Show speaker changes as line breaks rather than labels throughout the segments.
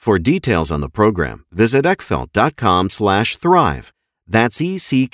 For details on the program, visit eckfeldt.com slash thrive. That's E-C-K-F-E-L-D-T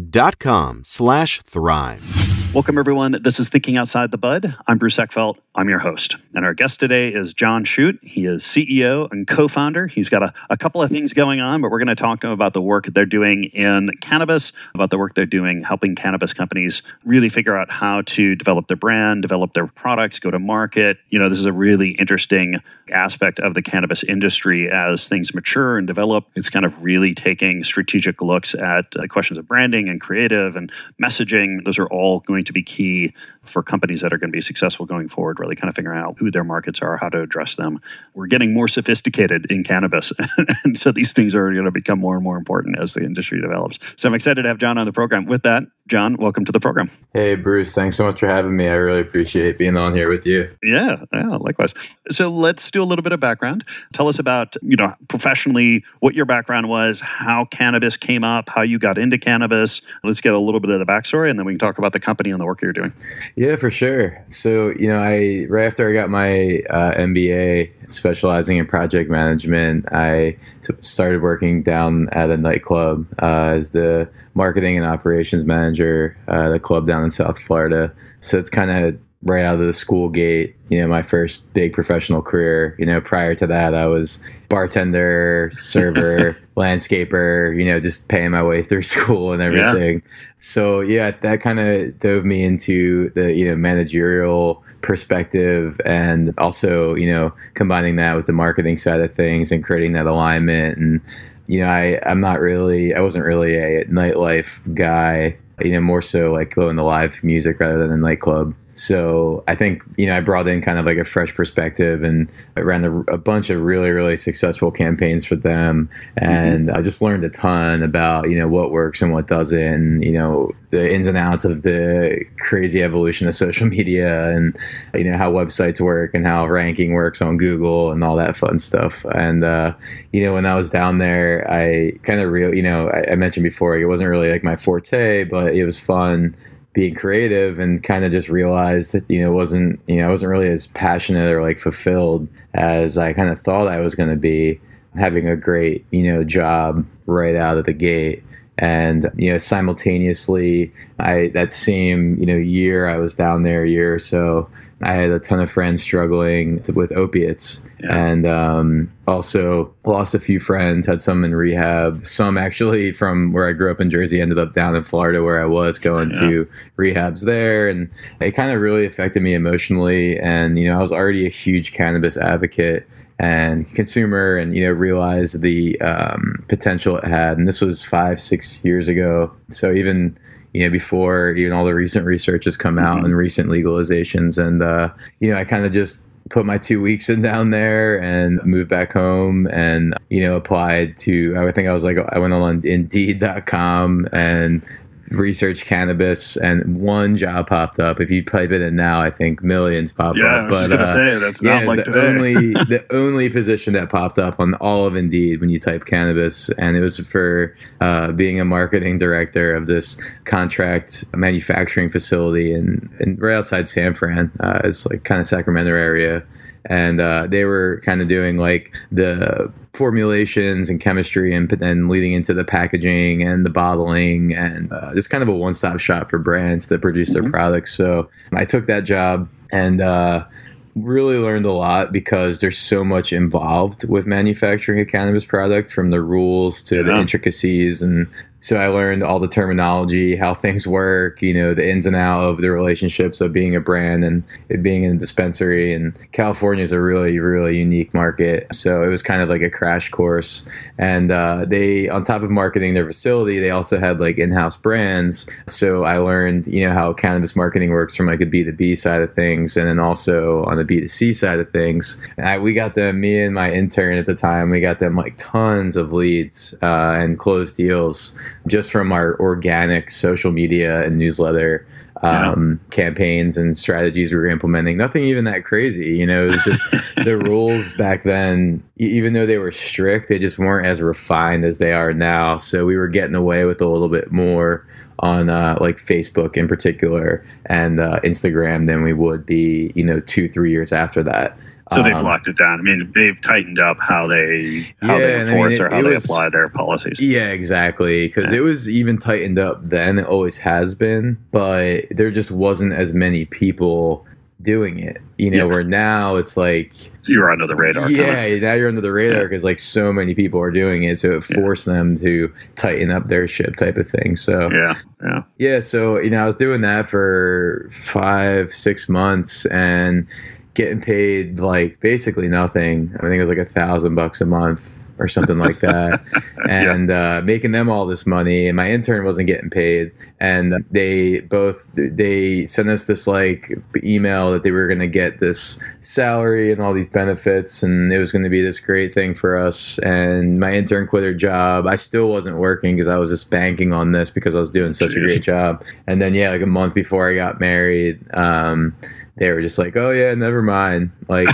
dot com slash thrive.
Welcome, everyone. This is Thinking Outside the Bud. I'm Bruce Eckfeldt. I'm your host. And our guest today is John Shute. He is CEO and co founder. He's got a, a couple of things going on, but we're going to talk to him about the work they're doing in cannabis, about the work they're doing helping cannabis companies really figure out how to develop their brand, develop their products, go to market. You know, this is a really interesting aspect of the cannabis industry as things mature and develop. It's kind of really taking strategic looks at uh, questions of branding and creative and messaging. Those are all going to be key for companies that are going to be successful going forward, really kind of figuring out who their markets are, how to address them. We're getting more sophisticated in cannabis. and so these things are going to become more and more important as the industry develops. So I'm excited to have John on the program. With that, John, welcome to the program.
Hey, Bruce. Thanks so much for having me. I really appreciate being on here with you.
Yeah, yeah, likewise. So let's do a little bit of background. Tell us about, you know, professionally what your background was, how cannabis came up, how you got into cannabis. Let's get a little bit of the backstory, and then we can talk about the company and the work you're doing.
Yeah, for sure. So, you know, I right after I got my uh, MBA specializing in project management, I started working down at a nightclub uh, as the marketing and operations manager uh, at a club down in South Florida. So it's kind of right out of the school gate, you know, my first big professional career. You know, prior to that, I was bartender, server, landscaper, you know, just paying my way through school and everything. So, yeah, that kind of dove me into the, you know, managerial perspective and also, you know, combining that with the marketing side of things and creating that alignment. And, you know, I, I'm not really, I wasn't really a nightlife guy, you know, more so like going to live music rather than nightclub. So I think you know I brought in kind of like a fresh perspective, and I ran a, a bunch of really really successful campaigns for them, and mm-hmm. I just learned a ton about you know what works and what doesn't, and, you know the ins and outs of the crazy evolution of social media, and you know how websites work and how ranking works on Google and all that fun stuff. And uh, you know when I was down there, I kind of real you know I, I mentioned before it wasn't really like my forte, but it was fun being creative and kind of just realized that you know wasn't you know I wasn't really as passionate or like fulfilled as I kind of thought I was going to be having a great you know job right out of the gate. And you know simultaneously I that same you know year I was down there a year or so I had a ton of friends struggling with opiates yeah. and um, also lost a few friends, had some in rehab. Some actually from where I grew up in Jersey ended up down in Florida where I was going yeah. to rehabs there. And it kind of really affected me emotionally. And, you know, I was already a huge cannabis advocate and consumer and you know realized the um, potential it had and this was five six years ago so even you know, before even all the recent research has come out mm-hmm. and recent legalizations. And, uh, you know, I kind of just put my two weeks in down there and moved back home and, you know, applied to, I think I was like, I went on indeed.com and research cannabis, and one job popped up. If you type it in now, I think millions pop
yeah,
up.
Yeah, I was but, gonna uh, say that's not like
the
today.
only the only position that popped up on all of Indeed when you type cannabis, and it was for uh, being a marketing director of this contract manufacturing facility in, in right outside San Fran. Uh, it's like kind of Sacramento area and uh, they were kind of doing like the formulations and chemistry and then leading into the packaging and the bottling and uh, just kind of a one-stop shop for brands that produce their mm-hmm. products so i took that job and uh, really learned a lot because there's so much involved with manufacturing a cannabis product from the rules to yeah. the intricacies and so I learned all the terminology, how things work, you know, the ins and out of the relationships of being a brand and it being in a dispensary. And California is a really, really unique market. So it was kind of like a crash course. And uh, they, on top of marketing their facility, they also had like in-house brands. So I learned, you know, how cannabis marketing works from like a B2B side of things and then also on the B2C side of things. I, we got them, me and my intern at the time, we got them like tons of leads uh, and closed deals just from our organic social media and newsletter um, yeah. campaigns and strategies we were implementing. Nothing even that crazy, you know. It was just the rules back then, even though they were strict, they just weren't as refined as they are now. So we were getting away with a little bit more on uh, like Facebook in particular and uh, Instagram than we would be, you know, two three years after that.
So they've um, locked it down. I mean, they've tightened up how they how yeah, they enforce I mean, it, or how they was, apply their policies.
Yeah, exactly. Because yeah. it was even tightened up then. It always has been, but there just wasn't as many people doing it. You know, yeah. where now it's like
so you're under the radar.
Yeah, kinda. now you're under the radar because like so many people are doing it, so it forced them to tighten up their ship, type of thing. So
yeah, yeah,
yeah. So you know, I was doing that for five, six months, and getting paid like basically nothing. I think it was like a thousand bucks a month or something like that, and yeah. uh, making them all this money. And my intern wasn't getting paid, and they both they sent us this like email that they were going to get this salary and all these benefits, and it was going to be this great thing for us. And my intern quit her job. I still wasn't working because I was just banking on this because I was doing such Jeez. a great job. And then yeah, like a month before I got married. Um, they were just like, "Oh yeah, never mind." Like,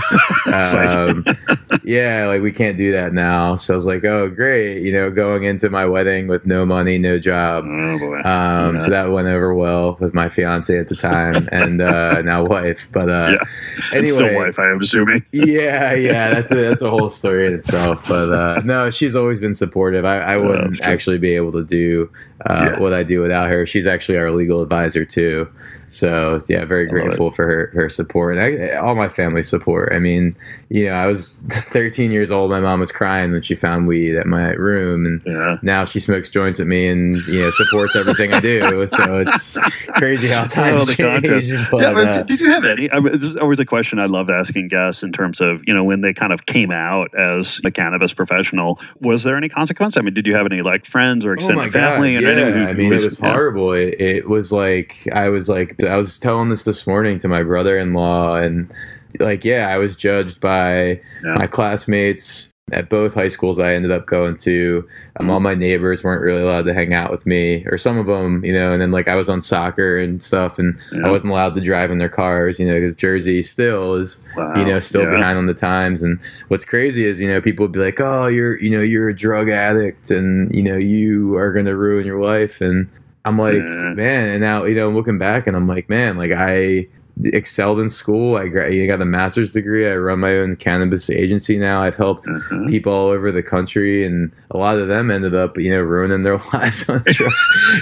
um, yeah, like we can't do that now. So I was like, "Oh great," you know, going into my wedding with no money, no job. Oh. Um, yeah. So that went over well with my fiance at the time and uh, now wife. But uh,
yeah, anyway, still wife, I am assuming.
yeah, yeah, that's a that's a whole story in itself. But uh, no, she's always been supportive. I, I wouldn't actually be able to do uh, yeah. what I do without her. She's actually our legal advisor too. So yeah, very grateful for her her support and I, all my family support. I mean, you know, I was 13 years old. My mom was crying when she found weed at my room, and yeah. now she smokes joints with me and you know supports everything I do. So it's crazy how times change.
But, yeah, uh, did you have any? This is always a question I love asking guests in terms of you know when they kind of came out as a cannabis professional. Was there any consequence? I mean, did you have any like friends or oh extended oh family?
God, yeah, who, I mean, was, it was horrible. It, it was like I was like I was telling this this morning to my brother-in-law and like yeah i was judged by yeah. my classmates at both high schools i ended up going to um, all my neighbors weren't really allowed to hang out with me or some of them you know and then like i was on soccer and stuff and yeah. i wasn't allowed to drive in their cars you know because jersey still is wow. you know still yeah. behind on the times and what's crazy is you know people would be like oh you're you know you're a drug addict and you know you are going to ruin your life and I'm like,
Yeah.
man, and now you know, looking back, and I'm like, man, like I excelled in school. I gra- you got a master's degree. I run my own cannabis agency now. I've helped
Mhm.
people all over the country, and a lot of them ended up, you know, ruining their lives on drugs.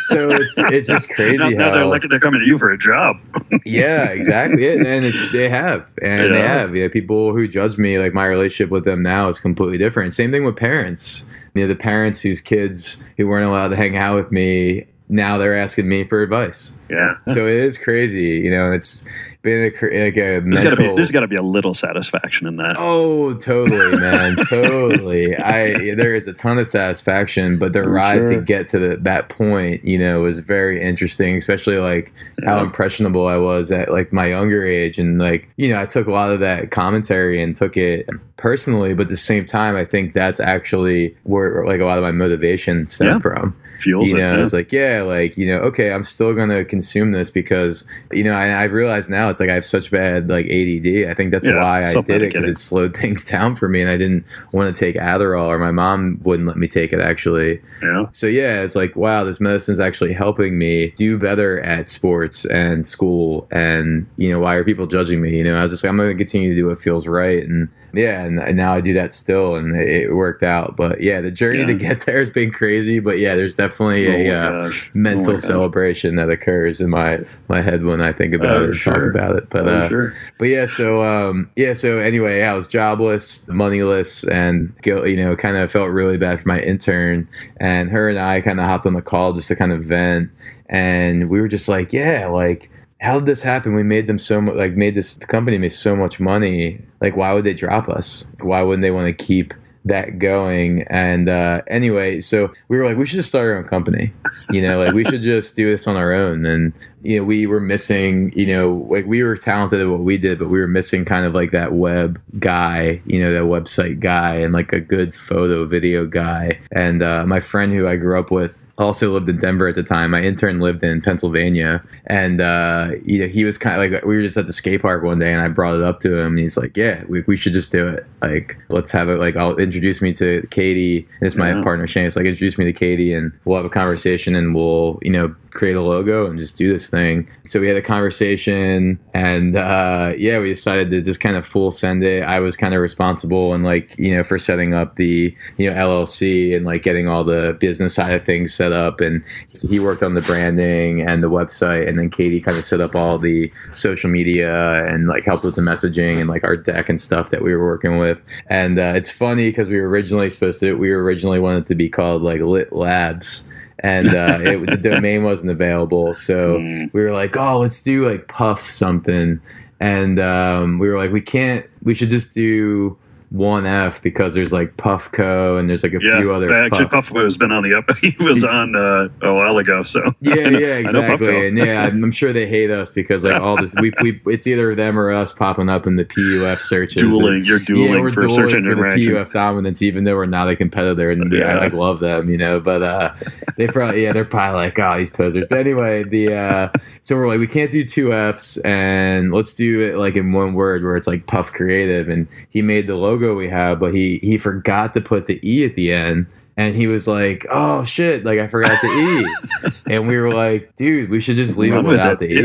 so it's it's just crazy
now, now they're
how
looking, they're coming to you for a job.
yeah, exactly. Yeah, and it's, they have, and they have. You know, people who judge me, like my relationship with them now is completely different. Same thing with parents. You know, the parents whose kids who weren't allowed to hang out with me now they're asking me for advice.
Yeah.
So it is crazy. You know, it's been a, like a
There's got to be there's got to be a little satisfaction in that.
Oh, totally, man, totally. I there is a ton of satisfaction, but the
I'm
ride
sure.
to get to the, that point, you know, was very interesting. Especially like how impressionable I was at like my younger age, and like you know, I took a lot of that commentary and took it personally, but at the same time, I think that's actually where like a lot of my motivation stemmed
Yeah.
from
Fuels
you
it.
know,
yeah.
it's like, yeah, like, you know, okay, I'm still going to consume this because, you know, I, I realize now it's like I have such bad, like, ADD. I think that's
Yeah,
why I did it because it slowed things down for me and I didn't want to take Adderall or my mom wouldn't let me take it actually.
yeah.
So, yeah, it's like, wow, this medicine's actually helping me do better at sports and school. And, you know, why are people judging me? You know, I was just like, I'm going to continue to do what feels right. And, yeah, and, and now I do that still, and it, worked out. But yeah, the journey
Yeah.
to get there has been crazy. But yeah, there's definitely
Oh
a uh, mental
Oh my gosh.
celebration that occurs in my my head when I think about
Oh,
it and
sure.
talk about it. But
Oh,
uh,
sure.
but yeah, so um, yeah, so anyway, I was jobless, moneyless, and you know, kind of felt really bad for my intern. And her and I kind of hopped on the call just to kind of vent, and we were just like, yeah, like. How did this happen? We made them so much, like, made this company make so much money. Like, why would they drop us? Why wouldn't they want to keep that going? And uh, anyway, so we were like, we should just start our own company. You know, like, we should just do this on our own. And you know, we were missing, you know, like we were talented at what we did, but we were missing kind of like that web guy, you know, that website guy and like a good photo video guy. And uh, my friend who I grew up with also lived in Denver at the time. My intern lived in Pennsylvania. And, uh, you know, he was kind of like, we were just at the skate park one day and I brought it up to him and he's like, yeah, we, we should just do it. Like, let's have it. Like, I'll introduce me to Katie. And it's my
Yeah.
partner, Shane. It's like, introduce me to Katie and we'll have a conversation and we'll, you know, create a logo and just do this thing. So we had a conversation and uh, yeah, we decided to just kind of full send it. I was kind of responsible and like, you know, for setting up the, you know, LLC and like getting all the business side of things set up. And he worked on the branding and the website. And then Katie kind of set up all the social media and like helped with the messaging and like our deck and stuff that we were working with. And uh, it's funny because we were originally supposed to, we were originally wanted to be called like Lit Labs and uh, it, the domain wasn't available. So
Mm.
we were like, oh, let's do like Puff something, and um, we were like, we can't. We should just do one F because there's like Puffco and there's like a
Yeah,
few other.
actually,
Puff-
Puffco has been on the up. He was on uh, a while ago, so
yeah, yeah, exactly. And yeah, I'm sure they hate us because like all this, we, we it's either them or us popping up in the PUF searches. and-
dueling. You're
yeah,
dueling
we're
for
dueling
search
for the. PUF dominance, even though we're not a competitor, and yeah, I like love them, you know. But uh, they probably, yeah, they're probably like, oh, these posers. But anyway, the uh, so we're like, we can't do two Fs, and let's do it like in one word, where it's like Puff Creative, and he made the logo we have, but he he forgot to put the E at the end. And he was like, "Oh shit! Like I forgot the E," and we were like, "Dude, we should just leave it
Run with
without
it,
the E."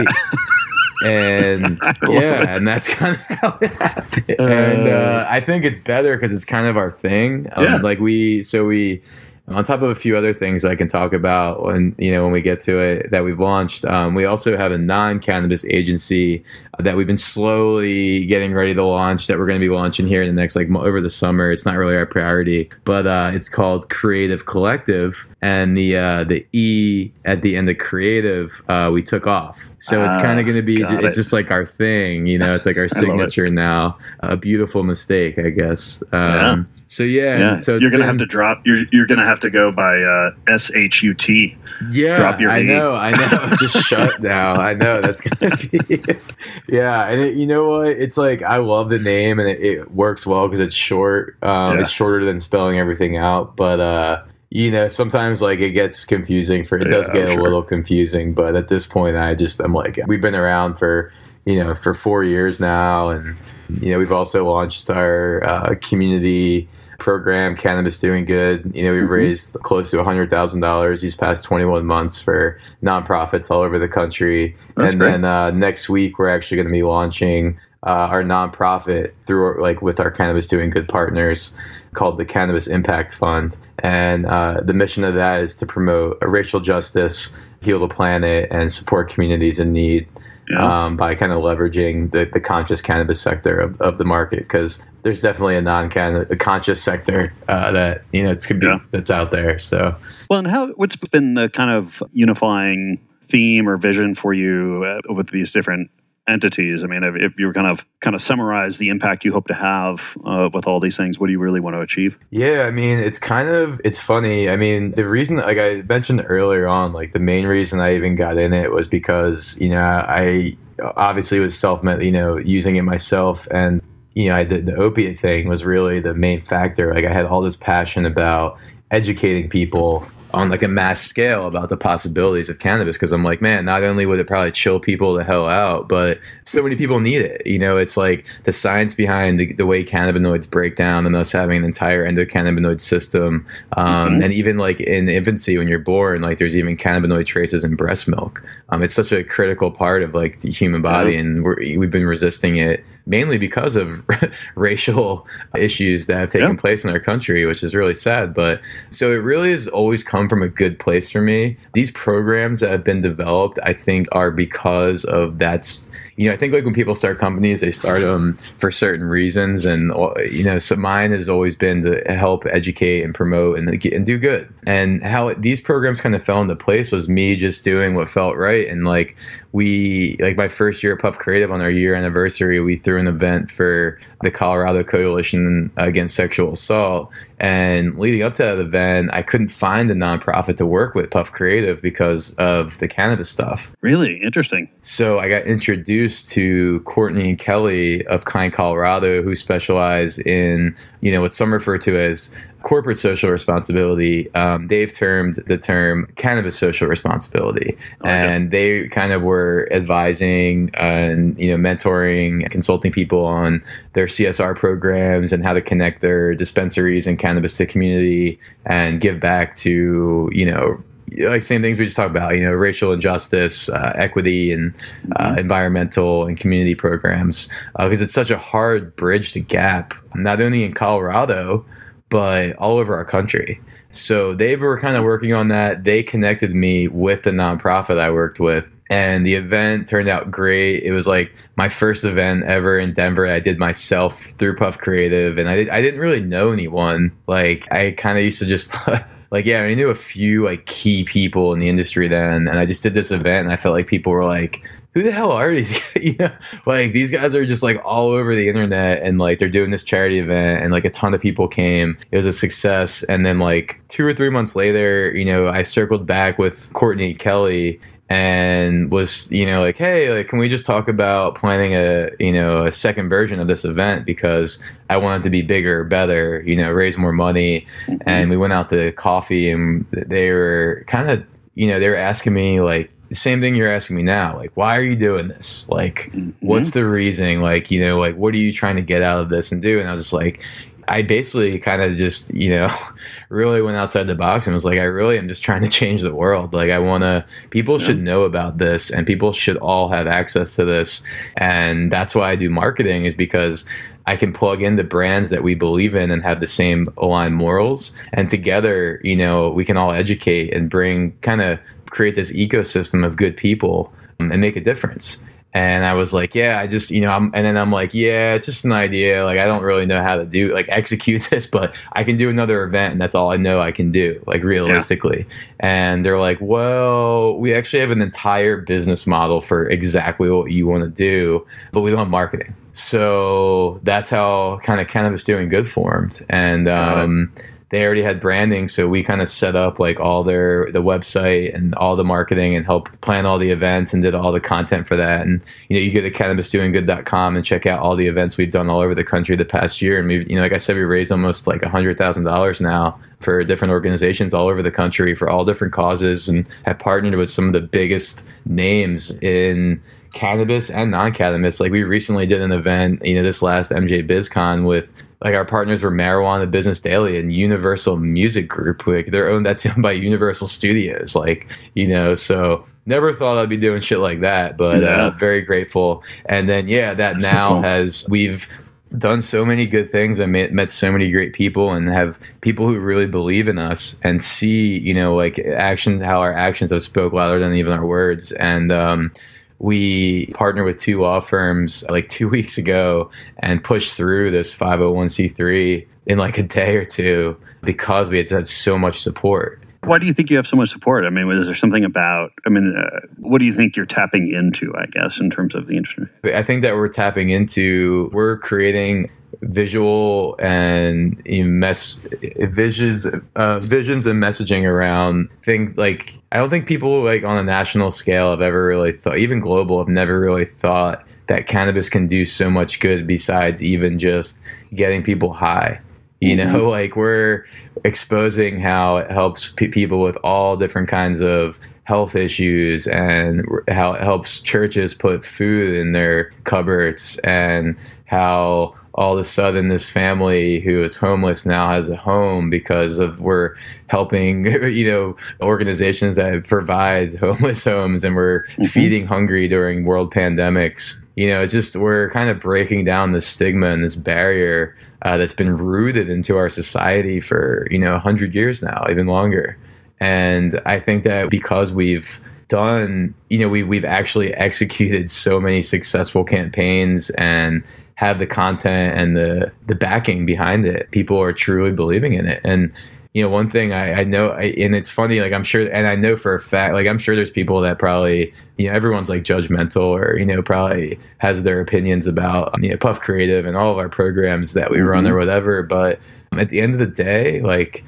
yeah.
and yeah, and that's kind of how it happened. and uh, I think it's better because it's kind of our thing. Um,
Yeah.
Like we, so we, on top of a few other things I can talk about when you know when we get to it that we've launched. Um, we also have a non-cannabis agency that we've been slowly getting ready to launch. That we're going to be launching here in the next like over the summer. It's not really our priority, but uh, it's called Creative Collective, and the uh, the E at the end of creative uh, we took off. So it's
Ah,
kind of going to be it's
it.
just like our thing, you know. It's like our
I love it.
signature now. A beautiful mistake, I guess. Um, So yeah,
Yeah,
so
you're gonna have to drop. You're you're gonna have to go by uh, S H U T.
Yeah,
Drop your
I know, I know. Just shut now. I know that's gonna be. yeah, and it, you know what? It's like I love the name, and it, it works well because it's short. Um,
Yeah.
It's shorter than spelling everything out, but uh, you know, sometimes like it gets confusing. For it does
Yeah,
get
sure.
a little confusing, but at this point, I just I'm like we've been around for you know for four years now, and you know we've also launched our uh, community program, Cannabis Doing Good. You know, we've mm-hmm. raised close to $100,000 these past 21 months for nonprofits all over the country. That's and great. then uh, next week, we're actually going to be launching uh, our nonprofit through like with our Cannabis Doing Good partners called the Cannabis Impact Fund. And uh, the mission of that is to promote racial justice, heal the planet, and support communities in need. Yeah. Um, by kind of leveraging the, the conscious cannabis sector of, of the market because there's definitely a non a conscious sector uh, that you know it's could be yeah. that's out there. So
well, and how what's been the kind of unifying theme or vision for you uh, with these different entities? I mean, if, if, you're kind of kind of summarize the impact you hope to have uh, with all these things, what do you really want to achieve?
Yeah, I mean, it's kind of it's funny. I mean, the reason, like I mentioned earlier on, like the main reason I even got in it was because you know I obviously was self, you know, using it myself and. You know, I, the, the opiate thing was really the main factor. Like, I had all this passion about educating people on like a mass scale about the possibilities of cannabis because I'm like, man, not only would it probably chill people the hell out, but so many people need it. You know, it's like the science behind the, the way cannabinoids break down and us having an entire endocannabinoid system. Um, mm-hmm. And even like in infancy, when you're born, like there's even cannabinoid traces in breast milk. Um, it's such a critical part of like the human body, yeah. and we have been resisting it mainly because of racial issues that have taken place in our country, which is really sad. But so it really has always come from a good place for me. These programs that have been developed, I think, are because of that's you know, I think like when people start companies, they start them for certain reasons, and uh, you know, so mine has always been to help educate and promote and, and do good. And how these programs kind of fell into place was me just doing what felt right, and like we like my first year at Puff Creative on our year anniversary, we threw an event for the Colorado Coalition Against Sexual Assault. And leading up to that event, I couldn't find a nonprofit to work with Puff Creative because of the cannabis stuff.
Really interesting.
So I got introduced to Courtney and Kelly of Kind Colorado, who specialize in you know what some refer to as corporate social responsibility, um, they've termed the term cannabis social responsibility, oh, and they kind of were advising and you know mentoring, consulting people on their CSR programs and how to connect their dispensaries and cannabis to community and give back to you know like same things we just talked about, you know, racial injustice, uh, equity, and uh, mm-hmm. environmental and community programs, because uh, it's such a hard bridge to gap, not only in Colorado, but all over our country. So they were kind of working on that. They connected me with the nonprofit I worked with. And the event turned out great. It was like my first event ever in Denver. I did myself through Puff Creative, and I, I didn't really know anyone. Like, I kind of used to just like yeah, I knew a few like key people in the industry then, and I just did this event, and I felt like people were like, "Who the hell are these?" you know, like these guys are just like all over the internet, and like they're doing this charity event, and like a ton of people came. It was a success, and then like two or three months later, you know, I circled back with Courtney Kelly, and was you know like hey like can we just talk about planning a you know a second version of this event because i wanted to be bigger better you know raise more money mm-hmm. and we went out to coffee and they were kind of you know they were asking me like same thing you're asking me now like why are you doing this like mm-hmm. what's the reason like you know like what are you trying to get out of this and do and i was just like I basically kind of just, you know, really went outside the box and was like, I really am just trying to change the world. Like, I want to, people yeah. should know about this and people should all have access to this. And that's why I do marketing, is because I can plug in the brands that we believe in and have the same aligned morals. And together, you know, we can all educate and bring kind of create this ecosystem of good people and make a difference. And I was like, yeah, I just, you know, I'm, and then I'm like, yeah, it's just an idea. Like, I don't really know how to do, like, execute this, but I can do another event, and that's all I know I can do, like, realistically. Yeah. And they're like, well, we actually have an entire business model for exactly what you want to do, but we don't have marketing. So that's how kind of cannabis doing good formed. And, um, they already had branding, so we kind of set up like all their the website and all the marketing and help plan all the events and did all the content for that. And you know, you go to cannabisdoinggood.com and check out all the events we've done all over the country the past year. And we've, you know, like I said, we raised almost like a hundred thousand dollars now for different organizations all over the country for all different causes, and have partnered with some of the biggest names in cannabis and non-cannabis. Like we recently did an event, you know, this last MJ BizCon with like our partners were Marijuana Business Daily and Universal Music Group. Like they're owned that's owned by Universal Studios. Like you know, so never thought I'd be doing shit like that, but
Yeah.
uh, very grateful. And then yeah, that
That's so
now
cool.
has we've done so many good things and met, met so many great people and have people who really believe in us and see you know like actions, how our actions have spoke louder than even our words and um we partnered with two law firms like two weeks ago and pushed through this 501c3 in like a day or two because we had had so much support
Why do you think you have so much support? I mean, is there something about? I mean, uh, what do you think you're tapping into? I guess in terms of the industry.
I think that we're tapping into we're creating visual and mess visions uh, visions and messaging around things like I don't think people like on a national scale have ever really thought even global have never really thought that cannabis can do so much good besides even just getting people high. You know like we're exposing how it helps pe people with all different kinds of health issues and how it helps churches put food in their cupboards and how all of a sudden this family who is homeless now has a home because of we're helping you know organizations that provide homeless homes and we're feeding hungry during world pandemics. You know it's just we're kind of breaking down the stigma and this barrier uh, that's been rooted into our society for you know 100 years now even longer. And i think that because we've done you know we, we've actually executed so many successful campaigns and have the content and the the backing behind it. People are truly believing in it. And you know one thing i, I know I, and it's funny like i'm sure and i know for a fact like i'm sure there's people that probably you know everyone's like judgmental or you know probably has their opinions about you know puff creative and all of our programs that we run or whatever. But at the end of the day like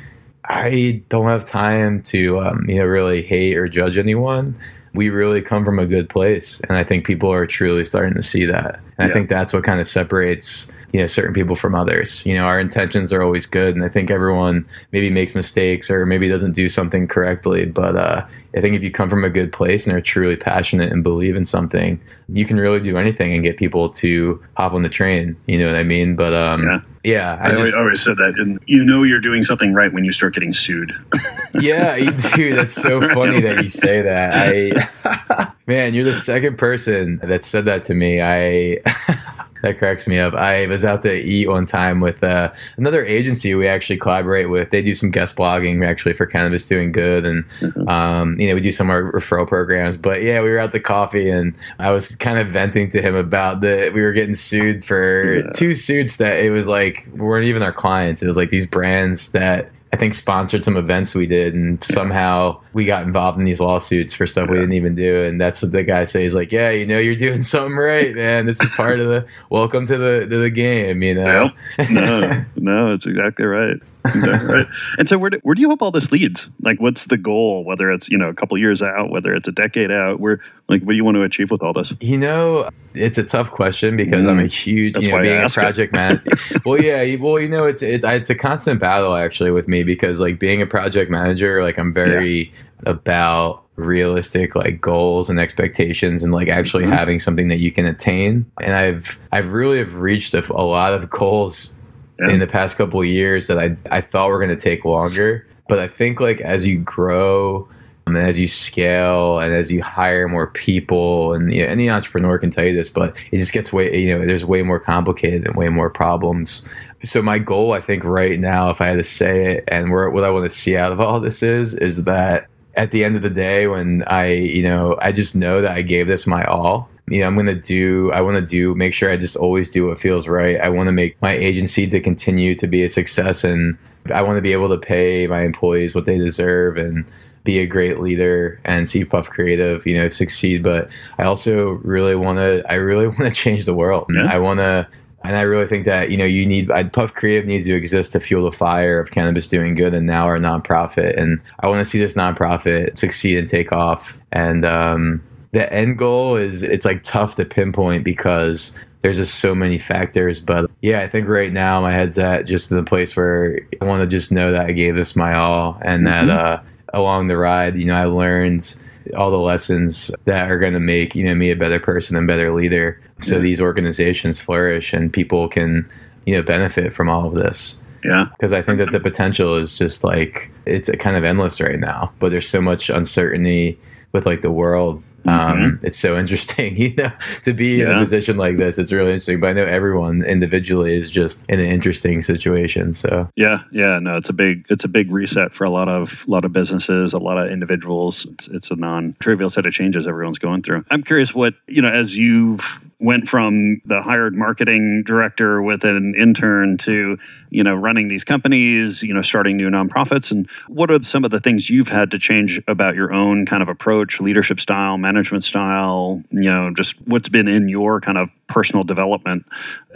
I don't have time to, um, you know, really hate or judge anyone. We really come from a good place, and I think people are truly starting to see that. And
Yeah.
I think that's what kind of separates, you know, certain people from others. You know, our intentions are always good, and I think everyone maybe makes mistakes or maybe doesn't do something correctly. But uh, I think if you come from a good place and are truly passionate and believe in something, you can really do anything and get people to hop on the train. You know what I mean? But um,
Yeah.
Yeah,
I, always, always said that, and you know you're doing something right when you start getting sued.
yeah, you- dude, that's so funny that you say that. I, man, you're the second person that said that to me. I, that cracks me up. I was out to eat one time with uh, another agency we actually collaborate with. They do some guest blogging actually for Cannabis Doing Good, and um, you know we do some of our referral programs. But yeah, we were out to coffee, and I was kind of venting to him about that we were getting sued for
Yeah.
two suits that it was like weren't even our clients. It was like these brands that I think sponsored some events we did, and somehow we got involved in these lawsuits for stuff we didn't even do. And that's what the guy says, like, "Yeah, you know, you're doing something right, man. This is part of the welcome to the to the game." You know?
no, no, it's exactly right. Right. And so, where do, where do you hope all this leads? Like, what's the goal? Whether it's you know a couple years out, whether it's a decade out, where like what do you want to achieve with all this?
You know, it's a tough question because I'm a huge,
That's
you know, being a project manager. well, yeah, well, you know, it's it's it's a constant battle actually with me because like being a project manager, like I'm very about realistic like goals and expectations and like actually
Mhm.
having something that you can attain. And I've I've really have reached a, a lot of goals
Yeah.
in the past couple of years that I I thought were going to take longer, but I think like as you grow and as you scale and as you hire more people and you know, any entrepreneur can tell you this but it just gets way you know there's way more complicated and way more problems so my goal i think right now if i had to say it and where, what i want to see out of all this is is that at the end of the day when i you know i just know that i gave this my all you know i'm going to do i want to do make sure i just always do what feels right i want to make my agency to continue to be a success and i want to be able to pay my employees what they deserve and be a great leader and see Puff Creative, you know, succeed. But I also really want to, I really want to change the world.
Yeah.
I want to, and I really think that, you know, you need, I, Puff Creative needs to exist to fuel the fire of cannabis doing good and now our nonprofit. And I want to see this nonprofit succeed and take off. And, um, the end goal is it's like tough to pinpoint because there's just so many factors. But yeah, I think right now my head's at just in the place where I want to just know that I gave this my all and that uh, along the ride, you know, I learned all the lessons that are going to make you know me a better person and better leader. So
Yeah.
these organizations flourish and people can. you know benefit from all of this.
Yeah.
Because I think that the potential is just like it's kind of endless right now. But there's so much uncertainty with like the world. Um,
Mm-hmm.
it's so interesting, you know, to be in a position like this. It's really interesting. But I know everyone individually is just in an interesting situation. So
Yeah, yeah, no, it's a big it's a big reset for a lot of a lot of businesses, a lot of individuals. It's, it's a non-trivial set of changes everyone's going through. I'm curious what, you know, as you've went from the hired marketing director with an intern to, you know, running these companies, you know, starting new nonprofits and what are some of the things you've had to change about your own kind of approach, leadership style, management style, you know, just what's been in your kind of personal development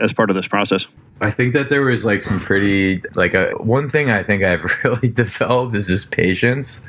as part of this process?
I think that there was like some pretty like a, one thing I think I've really developed is just patience.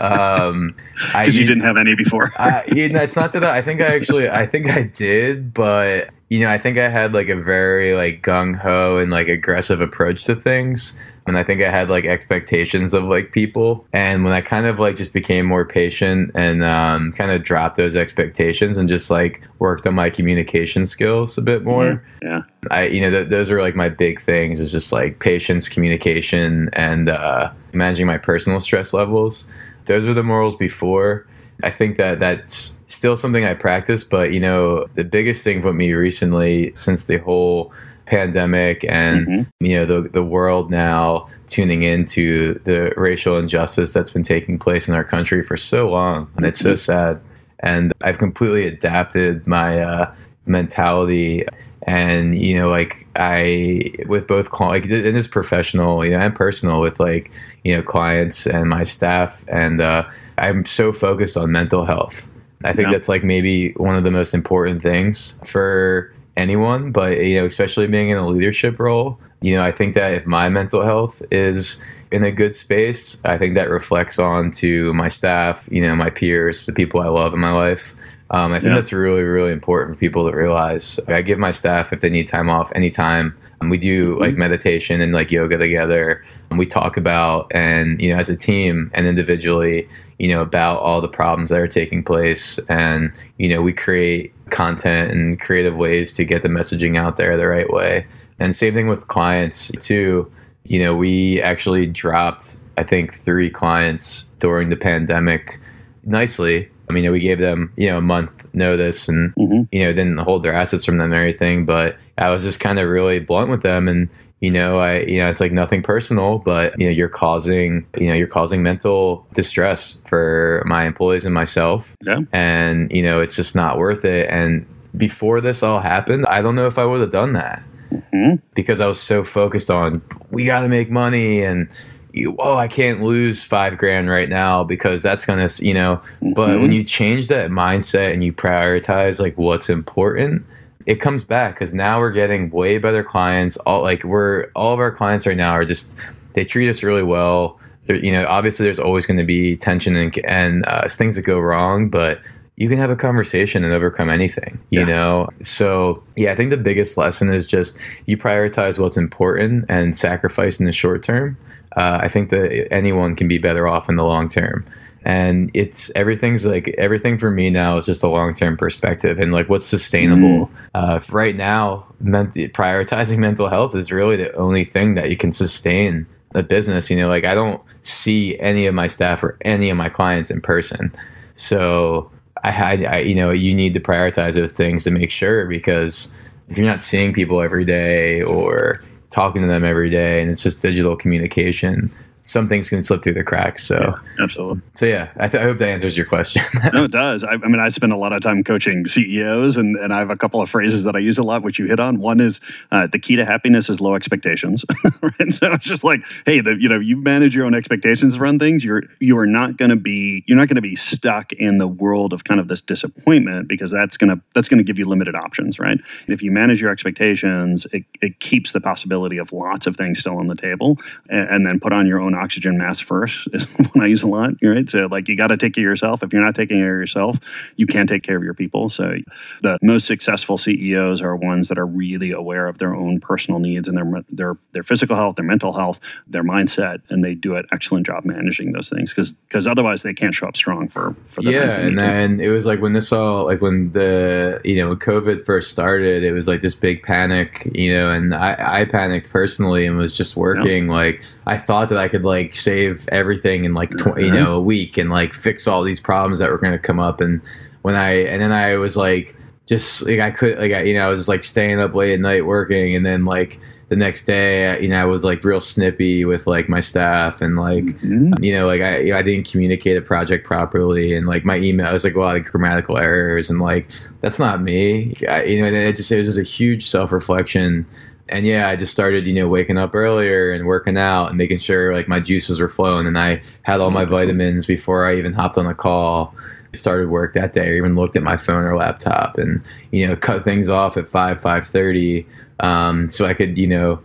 Um, I
you didn't have any before.
I, you know, it's not that I, I think I actually I think I did, but you know I think I had like a very like gung ho and like aggressive approach to things, and I think I had like expectations of like people, and when I kind of like just became more patient and um, kind of dropped those expectations and just like worked on my communication skills a bit more.
yeah.
I you know th- those are like my big things is just like patience, communication, and uh, managing my personal stress levels. Those were the morals before. I think that that's still something I practice, but you know the biggest thing for me recently since the whole pandemic and
Mhm.
you know the the world now tuning into the racial injustice that's been taking place in our country for so long, and it's so sad. And I've completely adapted my uh, mentality and you know like i with both like it is professional you know and personal with like you know clients and my staff and uh, i'm so focused on mental health i think
Yeah.
that's like maybe one of the most important things for anyone but you know especially being in a leadership role you know i think that if my mental health is in a good space i think that reflects on to my staff you know my peers the people i love in my life um, I think
Yeah.
that's really, really important for people to realize. I give my staff if they need time off anytime. And we do mm-hmm. like meditation and like yoga together. And we talk about and you know as a team and individually, you know about all the problems that are taking place. And you know we create content and creative ways to get the messaging out there the right way. And same thing with clients too. You know we actually dropped I think three clients during the pandemic nicely. I mean, we gave them, you know, a month notice and,
Mhm.
you know, didn't hold their assets from them or anything. But I was just kind of really blunt with them. And, you know, I, you know, it's like nothing personal, but, you know, you're causing, you know, you're causing mental distress for my employees and myself.
Yeah.
And, you know, it's just not worth it. And before this all happened, I don't know if I would have done that
Mhm.
because I was so focused on we got to make money and you, oh I can't lose five grand right now because that's gonna you know. But
Mhm.
when you change that mindset and you prioritize like what's important, it comes back because now we're getting way better clients. All like we're all of our clients right now are just they treat us really well. There, you know, obviously there's always going to be tension and and uh, things that go wrong, but you can have a conversation and overcome anything, you
Yeah.
know? So, yeah, I think the biggest lesson is just you prioritize what's important and sacrifice in the short term. Uh, I think that anyone can be better off in the long term. And it's everything's like everything for me now is just a long term perspective and like what's sustainable. Uh, right now, ment- prioritizing mental health is really the only thing that you can sustain a business. You know, like I don't see any of my staff or any of my clients in person. So I had, I, you know, you need to prioritize those things to make sure because if you're not seeing people every day or talking to them every day and it's just digital communication, some things can slip through the cracks. So,
Absolutely.
so yeah, I, th- I hope that answers your question.
No, it does. I, I mean, I spend a lot of time coaching CEOs, and, and I have a couple of phrases that I use a lot, which you hit on. One is uh, the key to happiness is low expectations. right? So it's just like, hey, the, you know, you manage your own expectations around things. You're you are not going to be you're not going to be stuck in the world of kind of this disappointment because that's gonna that's gonna give you limited options, right? And if you manage your expectations, it, it keeps the possibility of lots of things still on the table, and, and then put on your own oxygen mask first is when I use a lot, right? So like you got to take care of yourself. If you're not taking care of yourself, you can't take care of your people. So the most successful CEOs are ones that are really aware of their own personal needs and their their their physical health, their mental health, their mindset, and they do an excellent job managing those things because because otherwise they can't show up strong for for the
yeah. And then it was like when this all like when the you know when COVID first started, it was like this big panic, you know, and I I panicked personally and was just working yeah. like I thought that I could like save everything in like tw- mm-hmm. you know a week and like fix all these problems that were going to come up. And when I and then I was like just like I could like I, you know I was just like staying up late at night working. And then like the next day you know I was like real snippy with like my staff and like mm-hmm. you know like I you know, I didn't communicate a project properly. And like my email I was like a lot of grammatical errors. And like that's not me. I, you know and it just it was just a huge self reflection and yeah, I just started, you know, waking up earlier and working out and making sure like my juices were flowing and I had all my vitamins before I even hopped on a call. Started work that day or even looked at my phone or laptop and, you know, cut things off at five, five thirty. Um, so I could, you know,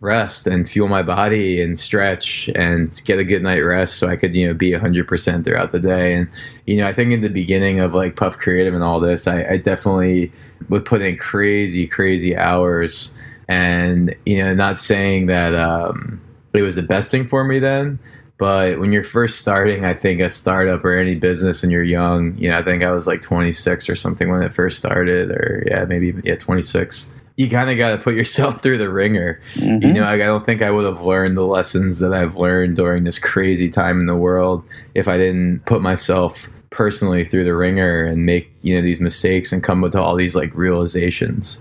rest and fuel my body and stretch and get a good night rest so I could, you know, be 100% throughout the day. And, you know, I think in the beginning of like PufCreativ and all this, I, I definitely would put in crazy, crazy hours and you know, not saying that um, it was the best thing for me then, but when you're first starting, I think a startup or any business and you're young, you know, I think I was like 26 or something when it first started, or yeah, maybe yeah, 26. You kind of got to put yourself through the ringer. Mm-hmm. You know, I don't think I would have learned the lessons that I've learned during this crazy time in the world if I didn't put myself personally through the ringer and make you know these mistakes and come with all these like realizations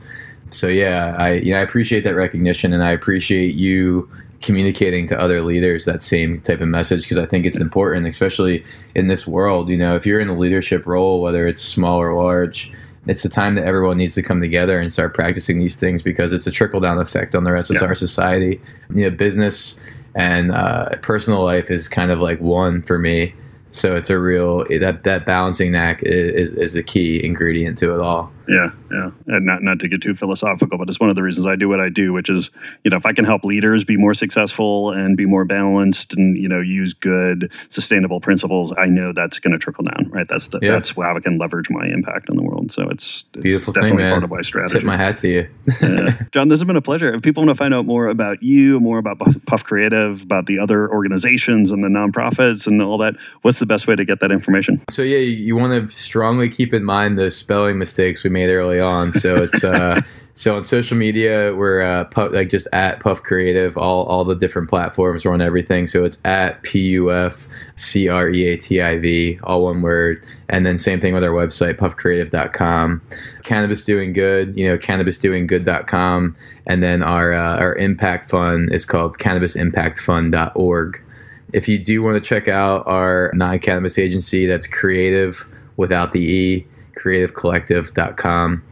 so yeah, I you know I appreciate that recognition, and I appreciate you communicating to other leaders that same type of message because I think it's important, especially in this world. You know, if you're in a leadership role, whether it's small or large, it's the time that everyone needs to come together and start practicing these things because it's a trickle down effect on the rest of our society. You know, business and uh, personal life is kind of like one for me. So it's a real that that balancing act is, is a key ingredient to it all.
Yeah, yeah, and not not to get too philosophical, but it's one of the reasons I do what I do, which is you know if I can help leaders be more successful and be more balanced and you know use good sustainable principles, I know that's going to trickle down, right? That's the, yeah. that's how I can leverage my impact in the world. So it's, it's
beautiful,
definitely
thing,
part of my strategy.
Tip my hat to you,
yeah. John. This has been a pleasure. If people want to find out more about you, more about PufCreativ, about the other organizations and the nonprofits and all that, what's the best way to get that information?
So yeah, you want to strongly keep in mind the spelling mistakes we made early on. So it's uh, so on social media we're uh, puff, like just at PufCreativ, all all the different platforms. We're on everything. So it's at P U F C R E A T I V, all one word. And then same thing with our website, pufcreativ.com. Cannabis doing good, you know, cannabisdoinggood.com. And then our uh, our impact fund is called cannabisimpactfund.org. If you do want to check out our non cannabis agency, that's creative without the E creativecollective.com.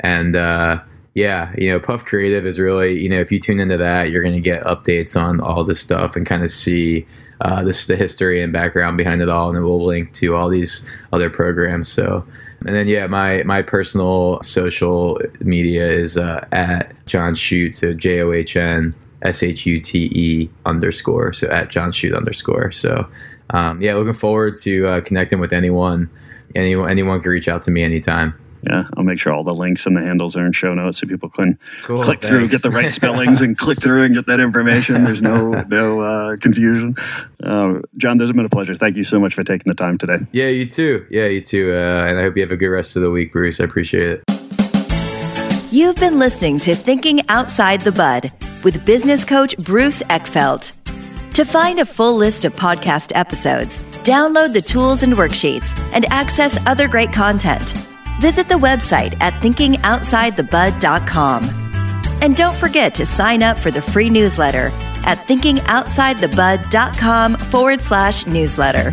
And uh, yeah, you know, PufCreativ is really, you know, if you tune into that, you're going to get updates on all this stuff and kind of see uh, this the history and background behind it all. And then we'll link to all these other programs. So, and then yeah, my my personal social media is uh, at John Shute, so J O H N S H U T E underscore, so at John Shute underscore. So um, yeah, looking forward to uh, connecting with anyone anyone anyone can reach out to me anytime.
Yeah, I'll make sure all the links and the handles are in show notes so people can cool, click thanks. through, get the right spellings, and click through and get that information. There's no no uh, confusion. Uh, John, this has been a pleasure. Thank you so much for taking the time today.
Yeah, you too. Yeah, you too. Uh, and I hope you have a good rest of the week, Bruce. I appreciate it.
You've been listening to Thinking Outside the Bud with business coach Bruce Eckfeldt. To find a full list of podcast episodes, download the tools and worksheets, and access other great content. Visit the website at thinkingoutsidethebud.com. And don't forget to sign up for the free newsletter at thinkingoutsidethebud.com forward slash newsletter.